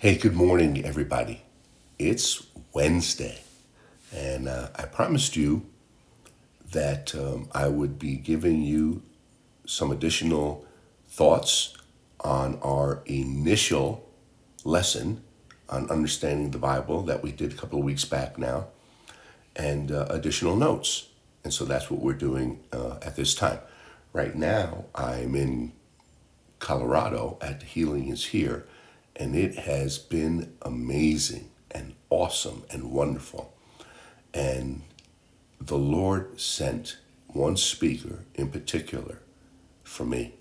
Hey, good morning, everybody. It's Wednesday, and uh, I promised you that um, I would be giving you some additional thoughts on our initial lesson on understanding the Bible that we did a couple of weeks back now, and uh, additional notes. And so that's what we're doing uh, at this time. Right now, I'm in Colorado at Healing is Here and it has been amazing and awesome and wonderful. And the Lord sent one speaker in particular for me.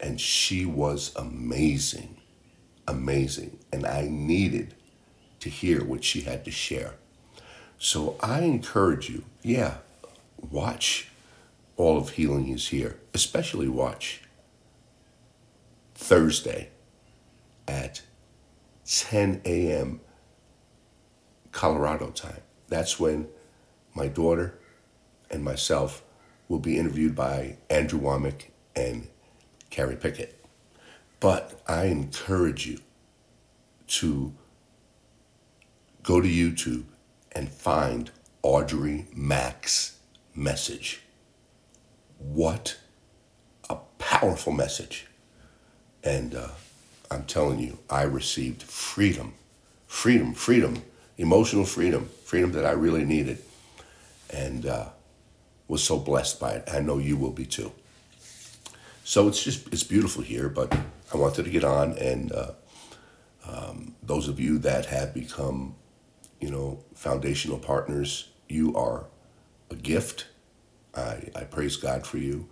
And she was amazing, amazing. And I needed to hear what she had to share. So I encourage you, yeah, watch All of Healing is Here, especially watch Thursday at 10 a.m. Colorado time. That's when my daughter and myself will be interviewed by Andrew Wommack and Carrie Pickett. But I encourage you to go to YouTube and find Audrey Mack's message. What a powerful message. And uh, I'm telling you, I received freedom, freedom, freedom, emotional freedom, freedom that I really needed, and uh, was so blessed by it. I know you will be too. So it's just it's beautiful here, but I wanted to get on, and uh, um, those of you that have become, you know, foundational partners, you are a gift. I, I praise God for you,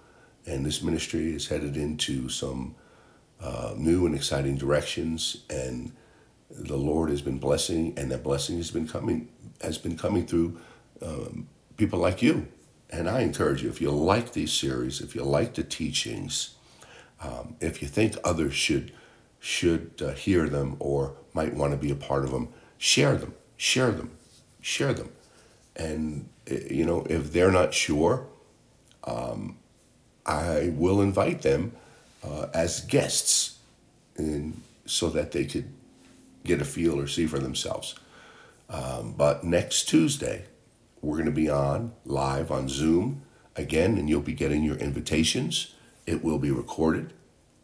and this ministry is headed into some uh, new and exciting directions, and the Lord has been blessing, and that blessing has been coming has been coming through um, people like you. And I encourage you, if you like these series, if you like the teachings, um, if you think others should should uh, hear them or might want to be a part of them, share them, share them, share them. And eh, you know, if they're not sure, um, I will invite them uh, as guests and so that they could get a feel or see for themselves. Um, but next Tuesday, we're going to be on live on Zoom again, and you'll be getting your invitations. It will be recorded.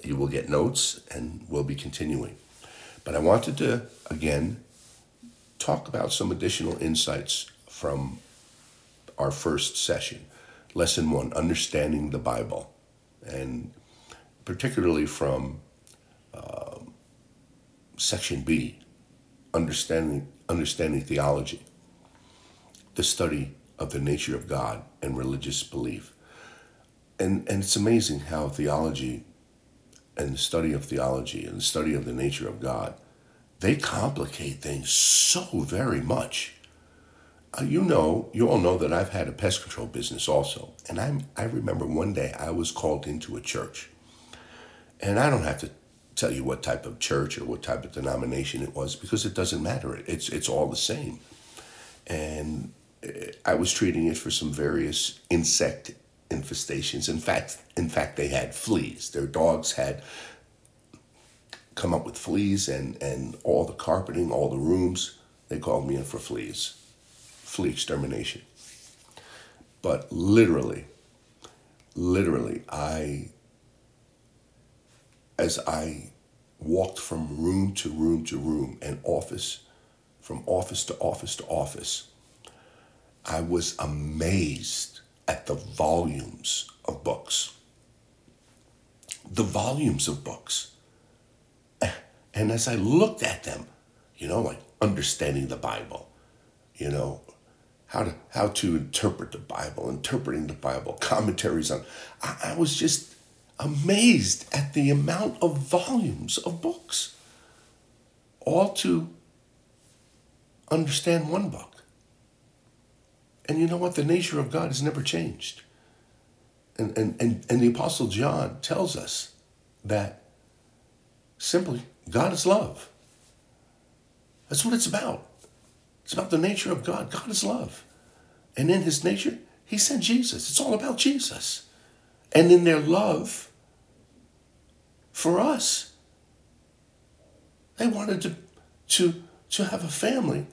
You will get notes, and we'll be continuing. But I wanted to, again, talk about some additional insights from our first session. Lesson one Understanding the Bible. And particularly from uh, section B, understanding understanding theology, the study of the nature of God and religious belief. And and it's amazing how theology and the study of theology and the study of the nature of God, they complicate things so very much. Uh, you know, you all know that I've had a pest control business also. And i I remember one day I was called into a church and I don't have to tell you what type of church or what type of denomination it was because it doesn't matter. It's it's all the same. And eh, I was treating it for some various insect infestations. In fact, in fact, they had fleas. Their dogs had come up with fleas, and and all the carpeting, all the rooms, they called me in for fleas, flea extermination. But literally, literally, I as I walked from room to room to room and office, from office to office to office, I was amazed at the volumes of books. The volumes of books. Eh, and as I looked at them, you know, like understanding the Bible, you know, how to how to interpret the Bible, interpreting the Bible, commentaries on I, I was just amazed at the amount of volumes of books, all to understand one book. And you know what? The nature of God has never changed. And, and, and, and the Apostle John tells us that simply God is love. That's what it's about. It's about the nature of God. God is love. And in his nature, he sent Jesus. It's all about Jesus and in their love for us. They wanted to to, to have a family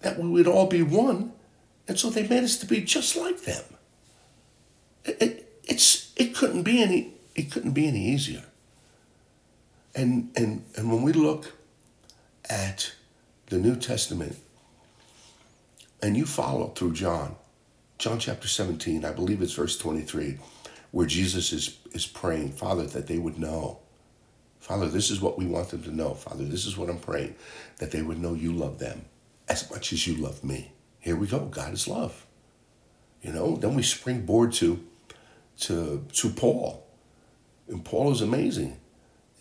that we would all be one. And so they made us to be just like them. It, it, it's, it couldn't be any, it couldn't be any easier. And, and, and when we look at the New Testament and you follow through John, John chapter 17, I believe it's verse 23, where Jesus is, is praying, Father, that they would know. Father, this is what we want them to know. Father, this is what I'm praying, that they would know you love them as much as you love me. Here we go. God is love. You know, then we springboard to to to Paul. And Paul is amazing.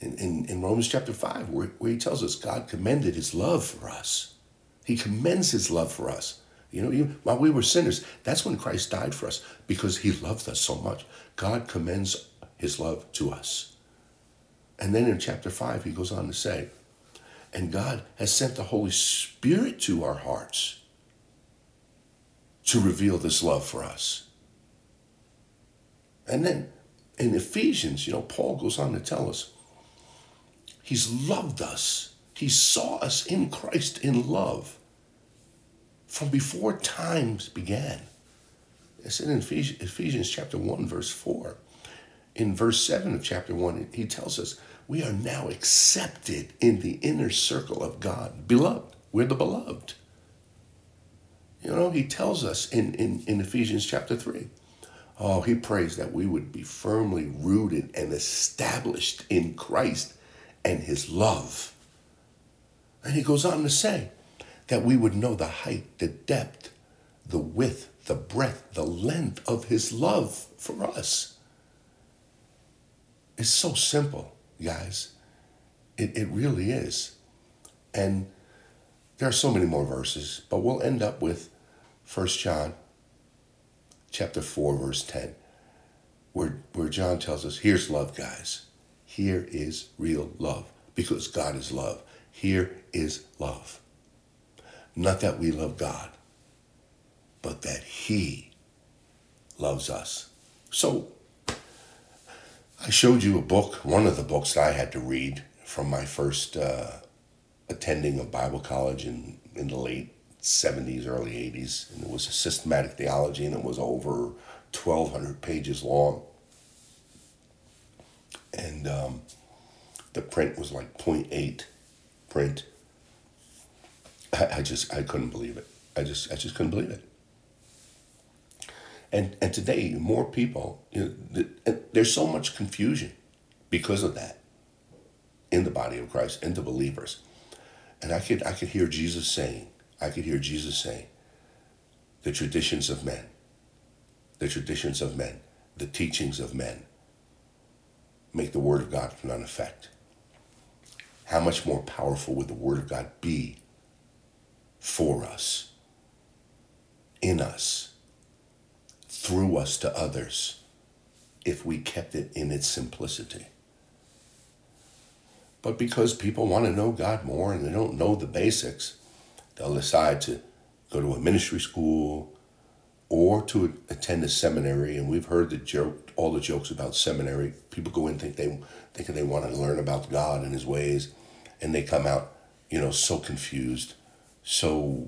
In, in, in Romans chapter 5, where, where he tells us God commended his love for us. He commends his love for us. You know, while we were sinners, that's when Christ died for us because he loved us so much. God commends his love to us. And then in chapter 5, he goes on to say, and God has sent the Holy Spirit to our hearts to reveal this love for us. And then in Ephesians, you know, Paul goes on to tell us he's loved us. He saw us in Christ in love from before times began. It's in Ephesians, Ephesians chapter 1, verse 4. In verse 7 of chapter 1, he tells us, We are now accepted in the inner circle of God. Beloved, we're the beloved. You know, he tells us in, in, in Ephesians chapter 3. Oh, he prays that we would be firmly rooted and established in Christ and his love. And he goes on to say, that we would know the height, the depth, the width, the breadth, the length of his love for us. It's so simple, guys. It, it really is. And there are so many more verses, but we'll end up with 1 John chapter 4, verse 10, where, where John tells us, here's love, guys. Here is real love, because God is love. Here is love. Not that we love God, but that He loves us. So, I showed you a book, one of the books that I had to read from my first uh, attending of Bible college in, in the late 70s, early 80s. And it was a systematic theology, and it was over 1,200 pages long. And um, the print was like 0.8 print. I, I just I couldn't believe it. I just I just couldn't believe it. And and today more people, you know, the, there's so much confusion because of that in the body of Christ, in the believers. And I could I could hear Jesus saying, I could hear Jesus saying, the traditions of men, the traditions of men, the teachings of men make the word of God of none effect. How much more powerful would the word of God be for us, in us, through us to others, if we kept it in its simplicity. But because people want to know God more and they don't know the basics, they'll decide to go to a ministry school or to attend a seminary. And we've heard the joke, all the jokes about seminary. People go in think they thinking they want to learn about God and His ways, and they come out, you know, so confused so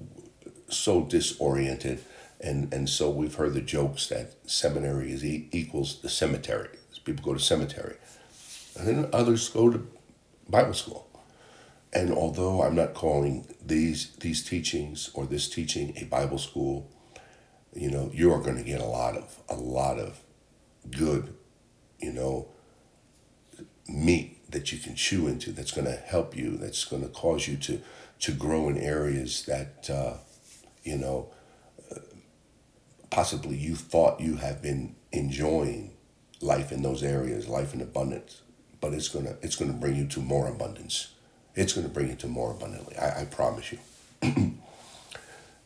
so disoriented and and so we've heard the jokes that seminary is e- equals the cemetery. People go to cemetery. And then others go to bible school. And although i'm not calling these these teachings or this teaching a bible school you know you are going to get a lot of a lot of good you know meat that you can chew into that's going to help you that's going to cause you to to grow in areas that uh, you know possibly you thought you have been enjoying life in those areas, life in abundance, but it's gonna it's gonna bring you to more abundance. It's gonna bring you to more abundantly. I, I promise you. and,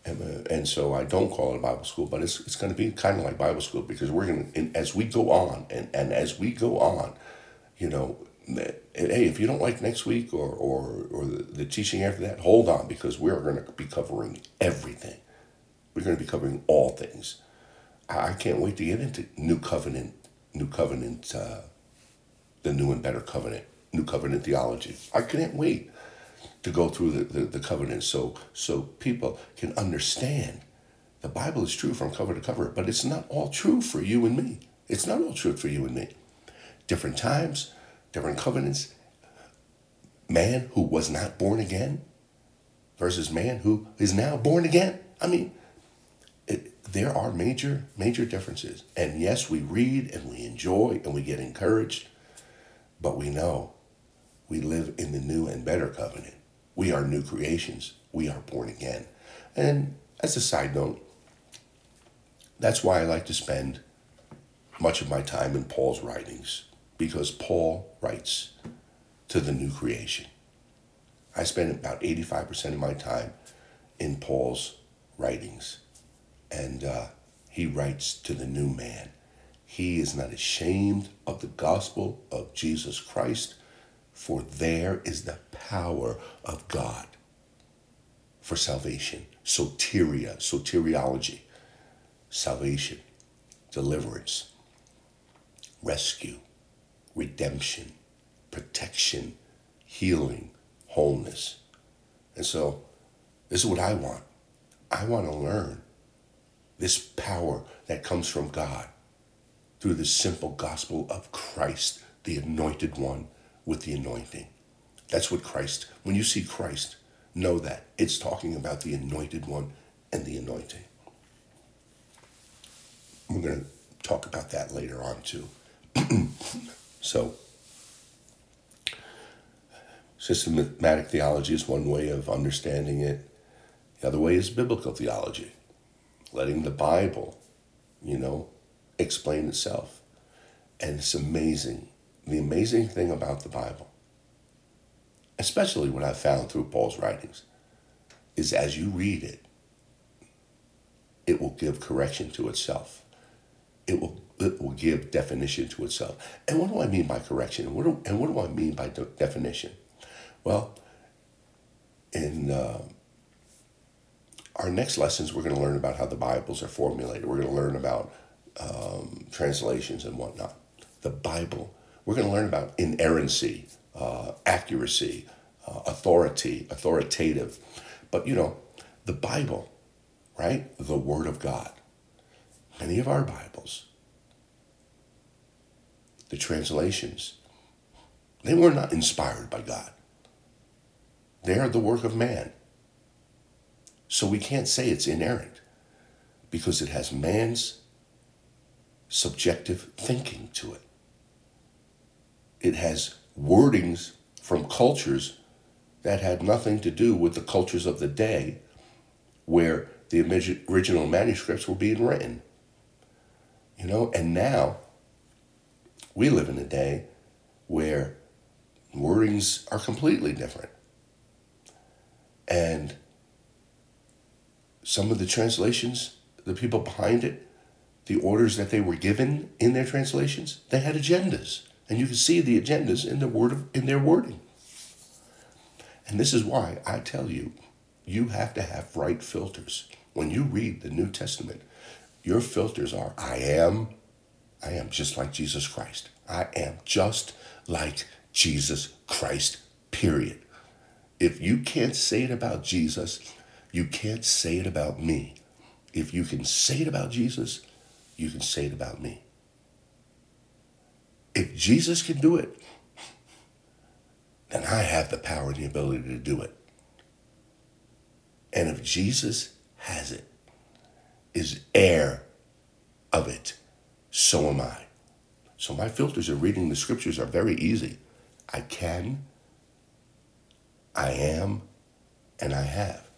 uh, and so I don't call it a Bible school, but it's it's gonna be kind of like Bible school because we're gonna as we go on and and as we go on, you know, hey, if you don't like next week or, or, or the, the teaching after that, hold on because we're going to be covering everything. We're going to be covering all things. I, I can't wait to get into New Covenant, New Covenant, uh, the new and better covenant New Covenant theology. I can't wait to go through the, the, the covenants so so people can understand the Bible is true from cover to cover, but it's not all true for you and me. It's not all true for you and me. Different times, different covenants. Man who was not born again versus man who is now born again. I mean, it, there are major, major differences. And yes, we read and we enjoy and we get encouraged, but we know we live in the new and better covenant. We are new creations. We are born again. And as a side note, that's why I like to spend much of my time in Paul's writings, because Paul writes to the new creation. I spend about 85% of my time in Paul's writings, and uh, he writes to the new man. He is not ashamed of the gospel of Jesus Christ, for there is the power of God for salvation. Soteria, soteriology, salvation, deliverance, rescue, redemption, protection, healing, wholeness. And so, this is what I want. I want to learn this power that comes from God through the simple gospel of Christ, the anointed one with the anointing. That's what Christ, when you see Christ, know that it's talking about the anointed one and the anointing. We're going to talk about that later on too. so, systematic theology is one way of understanding it. The other way is biblical theology, letting the Bible, you know, explain itself. And it's amazing. The amazing thing about the Bible, especially what I've found through Paul's writings, is as you read it, it will give correction to itself it will it will give definition to itself. And what do I mean by correction? And what do, and what do I mean by de- definition? Well, in uh, our next lessons, we're going to learn about how the Bibles are formulated. We're going to learn about um, translations and whatnot. The Bible. We're going to learn about inerrancy, uh, accuracy, uh, authority, authoritative. But you know, the Bible, right? The Word of God many of our Bibles, the translations, they were not inspired by God. They are the work of man. So we can't say it's inerrant because it has man's subjective thinking to it. It has wordings from cultures that had nothing to do with the cultures of the day where the original manuscripts were being written. You know, and now we live in a day where wordings are completely different. And some of the translations, the people behind it, the orders that they were given in their translations, they had agendas. And you can see the agendas in the word of, in their wording. And this is why I tell you, you have to have right filters. When you read the New Testament, your filters are I am, I am just like Jesus Christ. I am just like Jesus Christ, period. If you can't say it about Jesus, you can't say it about me. If you can say it about Jesus, you can say it about me. If Jesus can do it, then I have the power and the ability to do it. And if Jesus has it, is heir of it, so am I. So my filters of reading the scriptures are very easy. I can, I am, and I have.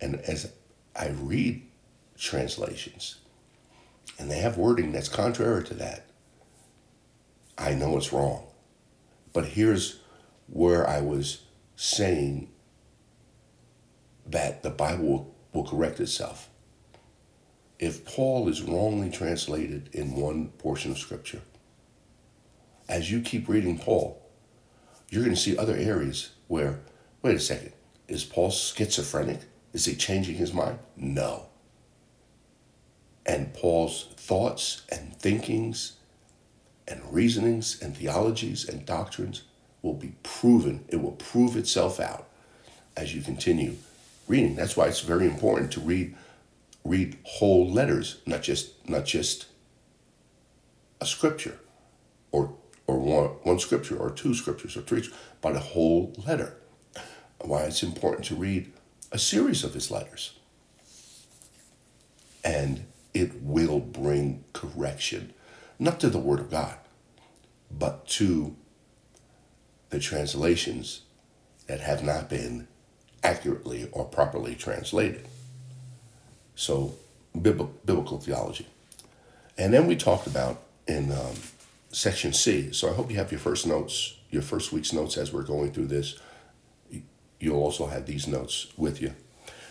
And as I read translations, and they have wording that's contrary to that, I know it's wrong. But here's where I was saying that the Bible will, will correct itself if Paul is wrongly translated in one portion of Scripture, as you keep reading Paul, you're going to see other areas where, wait a second, is Paul schizophrenic? Is he changing his mind? No. And Paul's thoughts and thinkings and reasonings and theologies and doctrines will be proven, it will prove itself out as you continue reading. That's why it's very important to read read whole letters, not just not just a scripture or or one, one scripture or two scriptures or three, but a whole letter. Why it's important to read a series of his letters. And it will bring correction, not to the Word of God, but to the translations that have not been accurately or properly translated. So, biblical theology. And then we talked about in um, section C. So I hope you have your first notes, your first week's notes as we're going through this. You'll also have these notes with you.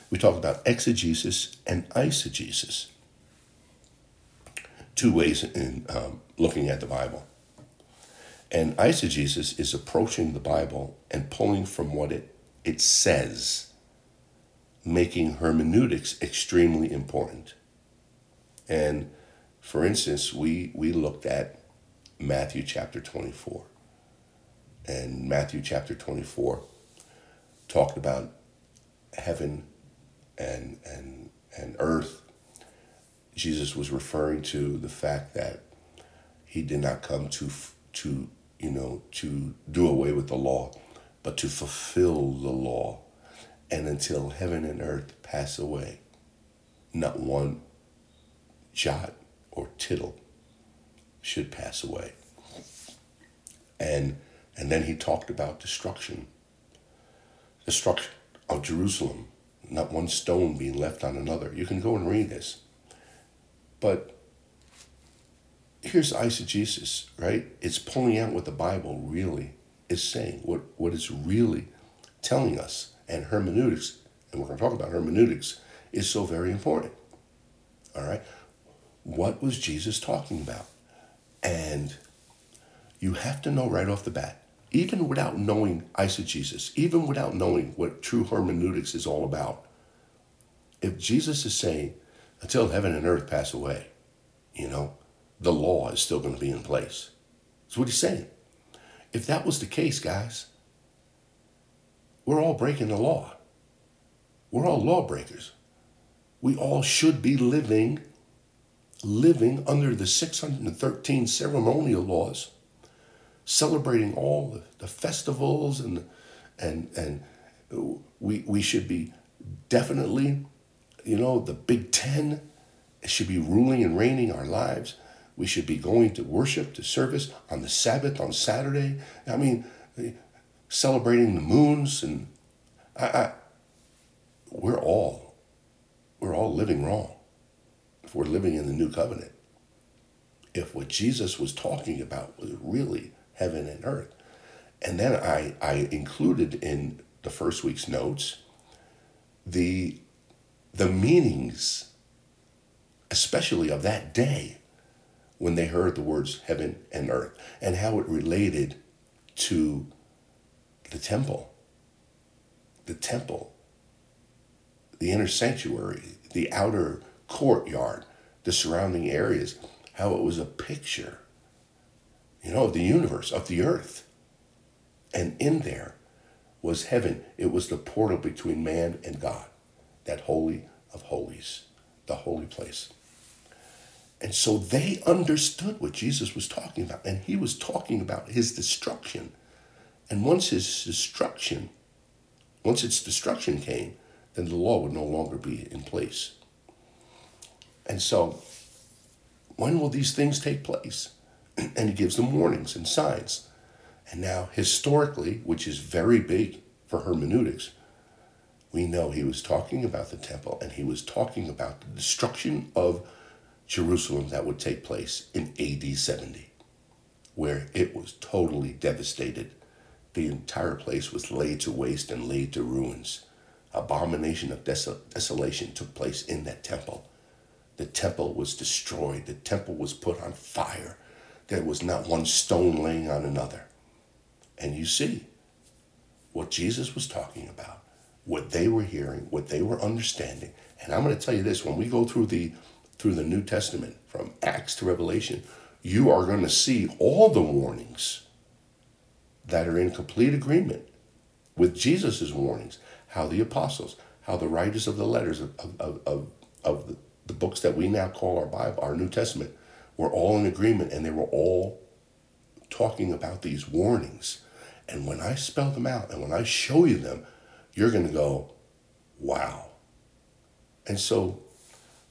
We talked about exegesis and eisegesis, two ways in um, looking at the Bible. And eisegesis is approaching the Bible and pulling from what it, it says, making hermeneutics extremely important. And for instance, we, we looked at Matthew chapter 24. And Matthew chapter 24 talked about heaven and, and, and earth. Jesus was referring to the fact that he did not come to, to, you know, to do away with the law, but to fulfill the law. And until heaven and earth pass away, not one jot or tittle should pass away. And and then he talked about destruction. Destruction of Jerusalem, not one stone being left on another. You can go and read this. But here's eisegesis, right? It's pulling out what the Bible really is saying, what, what it's really telling us. And hermeneutics, and we're going to talk about hermeneutics, is so very important. All right? what was Jesus talking about? And you have to know right off the bat, even without knowing eisegesis, even without knowing what true hermeneutics is all about, if Jesus is saying, until heaven and earth pass away, you know, the law is still going to be in place. That's what he's saying. If that was the case, guys, we're all breaking the law. We're all lawbreakers. We all should be living living under the 613 ceremonial laws, celebrating all the, festivals and and and we we should be definitely, you know, the Big Ten should be ruling and reigning our lives. We should be going to worship, to service on the Sabbath, on Saturday. I mean, celebrating the moons and I, I we're all we're all living wrong if we're living in the new covenant. If what Jesus was talking about was really heaven and earth. And then I, I included in the first week's notes the, the meanings, especially of that day when they heard the words heaven and earth and how it related to the temple. The temple, the inner sanctuary, the outer courtyard, the surrounding areas, how it was a picture, you know, of the universe, of the earth. And in there was heaven. It was the portal between man and God, that holy of holies, the holy place. And so they understood what Jesus was talking about. And he was talking about his destruction. And once his destruction, once its destruction came, then the law would no longer be in place. And so, when will these things take place? and he gives them warnings and signs. And now, historically, which is very big for hermeneutics, we know he was talking about the temple and he was talking about the destruction of Jerusalem that would take place in AD 70, where it was totally devastated. The entire place was laid to waste and laid to ruins. Abomination of desol- desolation took place in that temple. The temple was destroyed. The temple was put on fire. There was not one stone laying on another. And you see what Jesus was talking about, what they were hearing, what they were understanding. And I'm going to tell you this when we go through the through the New Testament from Acts to Revelation, you are going to see all the warnings that are in complete agreement with Jesus' warnings, how the apostles, how the writers of the letters of, of, of, of the, books that we now call our Bible, our New Testament, were all in agreement and they were all talking about these warnings. And when I spell them out and when I show you them, you're going to go, wow. And so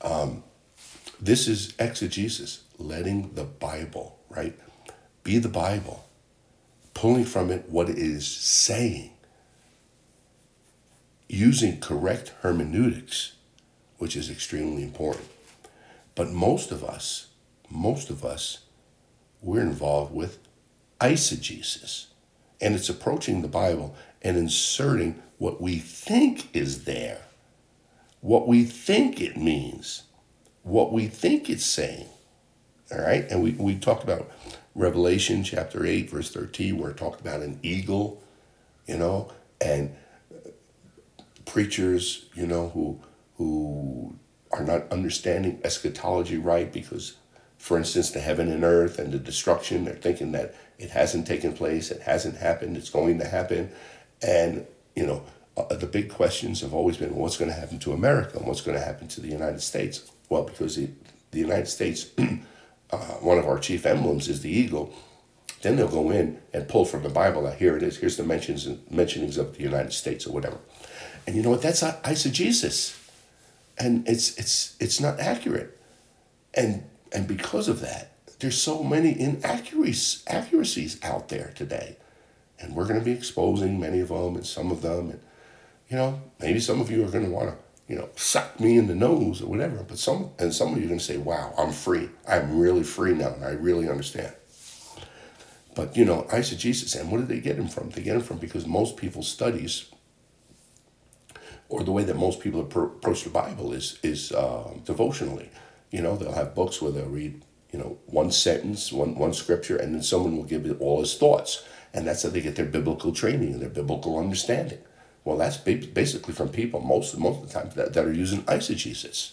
um, this is exegesis, letting the Bible, right, be the Bible, pulling from it what it is saying, using correct hermeneutics, which is extremely important. But most of us, most of us, we're involved with eisegesis. And it's approaching the Bible and inserting what we think is there, what we think it means, what we think it's saying. All right? And we, we talked about Revelation chapter 8, verse 13, where it talked about an eagle, you know, and preachers, you know, who who are not understanding eschatology right because, for instance, the heaven and earth and the destruction, they're thinking that it hasn't taken place, it hasn't happened, it's going to happen. And, you know, uh, the big questions have always been what's going to happen to America and what's going to happen to the United States? Well, because the, the United States, uh, one of our chief emblems is the eagle. Then they'll go in and pull from the Bible. That here it is. Here's the mentions and mentionings of the United States or whatever. And you know what? That's eisegesis and it's it's it's not accurate and and because of that there's so many inaccuracies accuracies out there today and we're going to be exposing many of them and some of them and you know maybe some of you are going to want to you know suck me in the nose or whatever. But some and some of you are to say wow i'm free. I'm really free now. And i really understand. But you know eisegesis and what did they get him from? They get him from because most people's studies or the way that most people approach the Bible is is uh, devotionally. You know, they'll have books where they'll read, you know, one sentence, one one scripture, and then someone will give it all his thoughts, and that's how they get their biblical training and their biblical understanding. Well, that's basically from people most most of the time that, that are using eisegesis,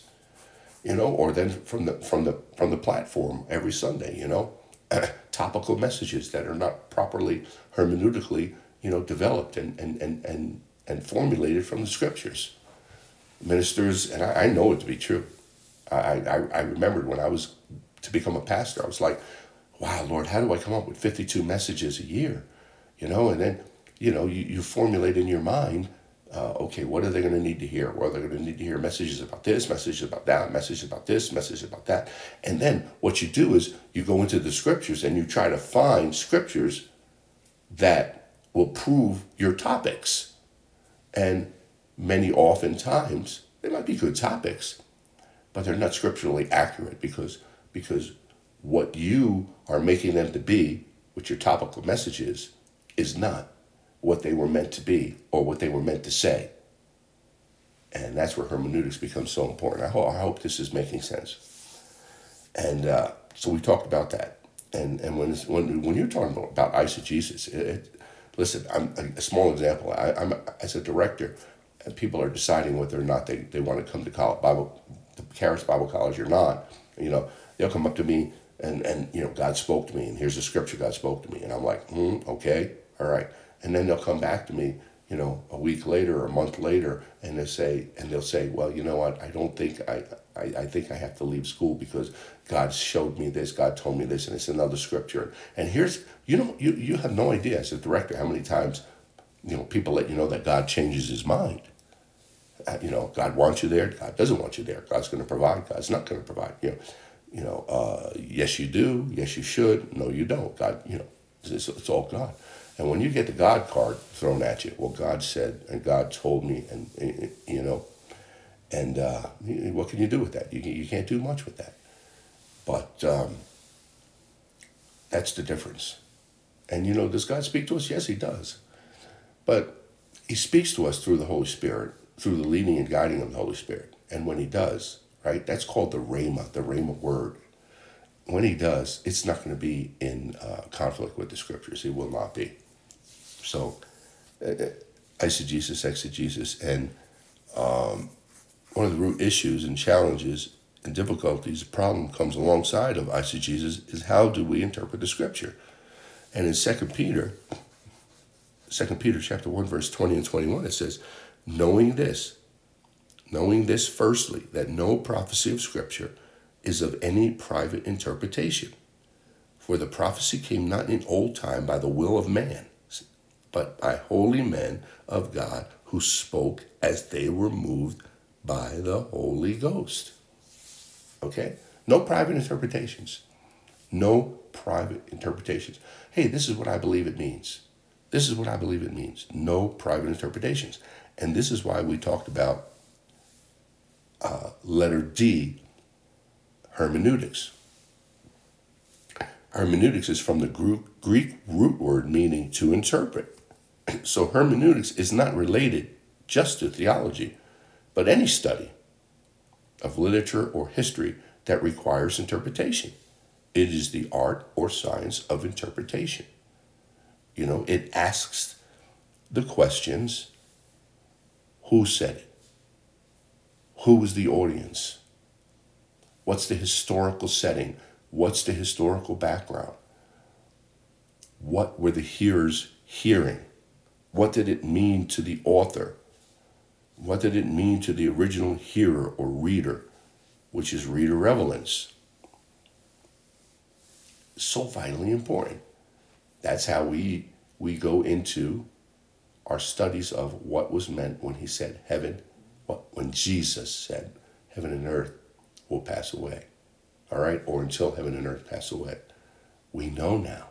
you know, or then from the from the from the platform every Sunday, you know, topical messages that are not properly hermeneutically, you know, developed and and and and and formulated from the scriptures. Ministers, and I, I know it to be true. I, I, I remembered when I was to become a pastor, I was like, wow, Lord, how do I come up with 52 messages a year? You know, and then, you know, you, you formulate in your mind, uh, okay, what are they going to need to hear? Well, they're going to need to hear messages about this, messages about that, messages about this, messages about that. And then what you do is you go into the scriptures and you try to find scriptures that will prove your topics. And many oftentimes, they might be good topics, but they're not scripturally accurate because, because what you are making them to be, what your topical message is, is not what they were meant to be or what they were meant to say. And that's where hermeneutics becomes so important. I, ho- I hope this is making sense. And uh, so we talked about that. And, and when, when, when you're talking about, eisegesis, it, it, listen, I'm a small example. I, am as a director, and people are deciding whether or not they, they want to come to college, Bible, the Charis Bible College or not. You know, they'll come up to me and and you know God spoke to me, and here's the scripture God spoke to me, and I'm like, hmm, okay, all right, and then they'll come back to me you know, a week later or a month later, and they say, and they'll say, well, you know what? I don't think I, I, I think I have to leave school because God showed me this, God told me this, and it's another scripture. And here's, you know, you you have no idea as a director how many times, you know, people let you know that God changes His mind. Uh, you know, God wants you there. God doesn't want you there. God's going to provide. God's not going to provide. You know, you know. Uh, yes, you do. Yes, you should. No, you don't. God, you know, it's, it's all God. And when you get the God card thrown at you, well, God said and God told me, and you know, and uh, what can you do with that? You, you can't do much with that. But um, that's the difference. And you know, does God speak to us? Yes, He does. But He speaks to us through the Holy Spirit, through the leading and guiding of the Holy Spirit. And when He does, right, that's called the Rhema, the Rhema word. When He does, it's not going to be in uh, conflict with the Scriptures. It will not be. So, uh, eisegesis, exegesis, and um, one of the root issues and challenges and difficulties, the problem comes alongside of eisegesis is how do we interpret the scripture? And in Second Peter, 2 Peter chapter 1, verse 20 and 21, it says, knowing this, knowing this firstly, that no prophecy of Scripture is of any private interpretation. For the prophecy came not in old time by the will of man, but by holy men of God who spoke as they were moved by the Holy Ghost. Okay? No private interpretations. No private interpretations. Hey, this is what I believe it means. This is what I believe it means. No private interpretations. And this is why we talked about uh, letter D, hermeneutics. Hermeneutics is from the Greek root word meaning to interpret. So hermeneutics is not related just to theology, but any study of literature or history that requires interpretation. It is the art or science of interpretation. You know, it asks the questions who said it? Who was the audience? What's the historical setting? What's the historical background? What were the hearers hearing? What did it mean to the author? What did it mean to the original hearer or reader, which is reader relevance? So vitally important. That's how we we go into our studies of what was meant when he said heaven, when Jesus said heaven and earth will pass away. All right, or until heaven and earth pass away. We know now.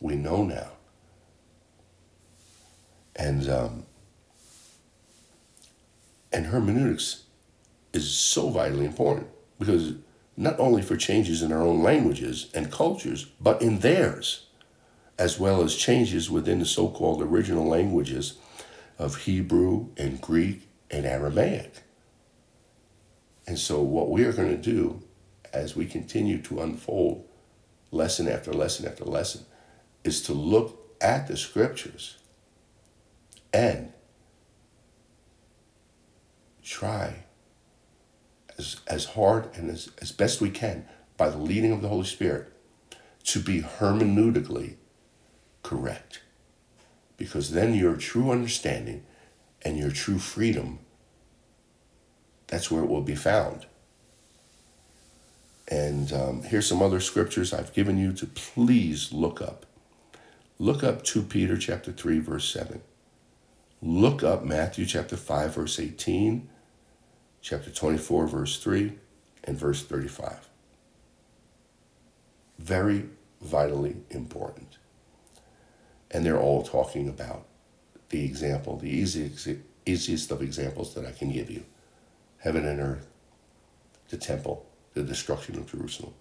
We know now. And um, and hermeneutics is so vitally important because not only for changes in our own languages and cultures, but in theirs as well as changes within the so called original languages of Hebrew and Greek and Aramaic. And so, what we are going to do as we continue to unfold lesson after lesson after lesson is to look at the scriptures and try as, as hard and as, as best we can by the leading of the Holy Spirit to be hermeneutically correct. Because then your true understanding and your true freedom, that's where it will be found. And um, here's some other scriptures I've given you to please look up. Look up 2 Peter chapter 3 verse 7. Look up Matthew chapter 5 verse 18, chapter 24 verse 3 and verse 35. Very vitally important. And they're all talking about the example, the easiest, easiest of examples that I can give you heaven and earth, the temple, the destruction of Jerusalem.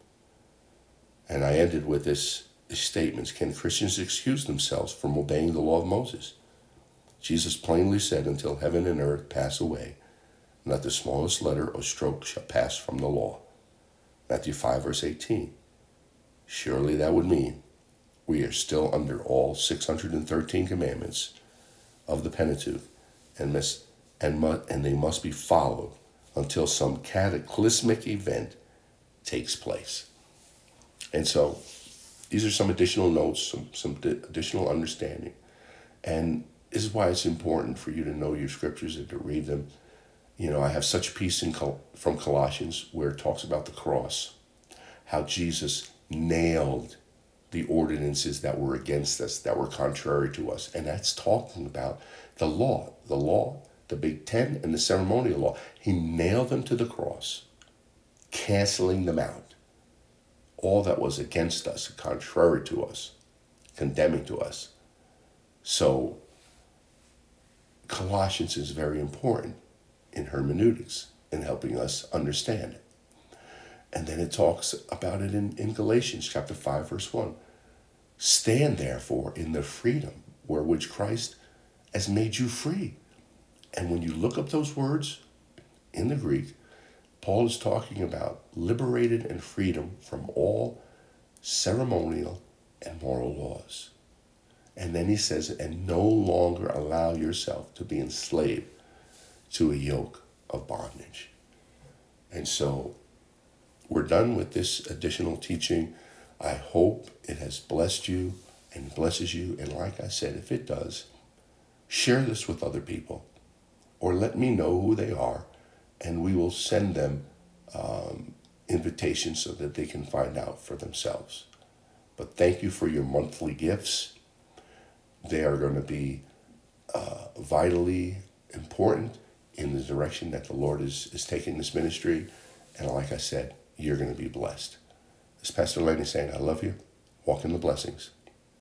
And I ended with this, this statement Can Christians excuse themselves from obeying the law of Moses? Jesus plainly said, Until heaven and earth pass away, not the smallest letter or stroke shall pass from the law. Matthew 5, verse 18. Surely that would mean we are still under all 613 commandments of the Pentateuch, and, must, and, and they must be followed until some cataclysmic event takes place. And so, these are some additional notes, some, some additional understanding. And this is why it's important for you to know your scriptures and to read them. You know, I have such peace in Col- from Colossians where it talks about the cross, how Jesus nailed the ordinances that were against us, that were contrary to us. And that's talking about the law, the law, the Big Ten, and the ceremonial law. He nailed them to the cross, canceling them out. All that was against us, contrary to us, condemning to us. So, Colossians is very important in hermeneutics in helping us understand it. And then it talks about it in, in Galatians chapter 5, verse 1. Stand therefore in the freedom where which Christ has made you free. And when you look up those words in the Greek, Paul is talking about liberated and freedom from all ceremonial and moral laws. And then he says, and no longer allow yourself to be enslaved to a yoke of bondage. And so we're done with this additional teaching. I hope it has blessed you and blesses you. And like I said, if it does, share this with other people or let me know who they are and we will send them um, invitations so that they can find out for themselves. But thank you for your monthly gifts. They are going to be uh, vitally important in the direction that the Lord is, is taking this ministry. And like I said, you're going to be blessed. As Pastor Lenny saying, I love you. Walk in the blessings.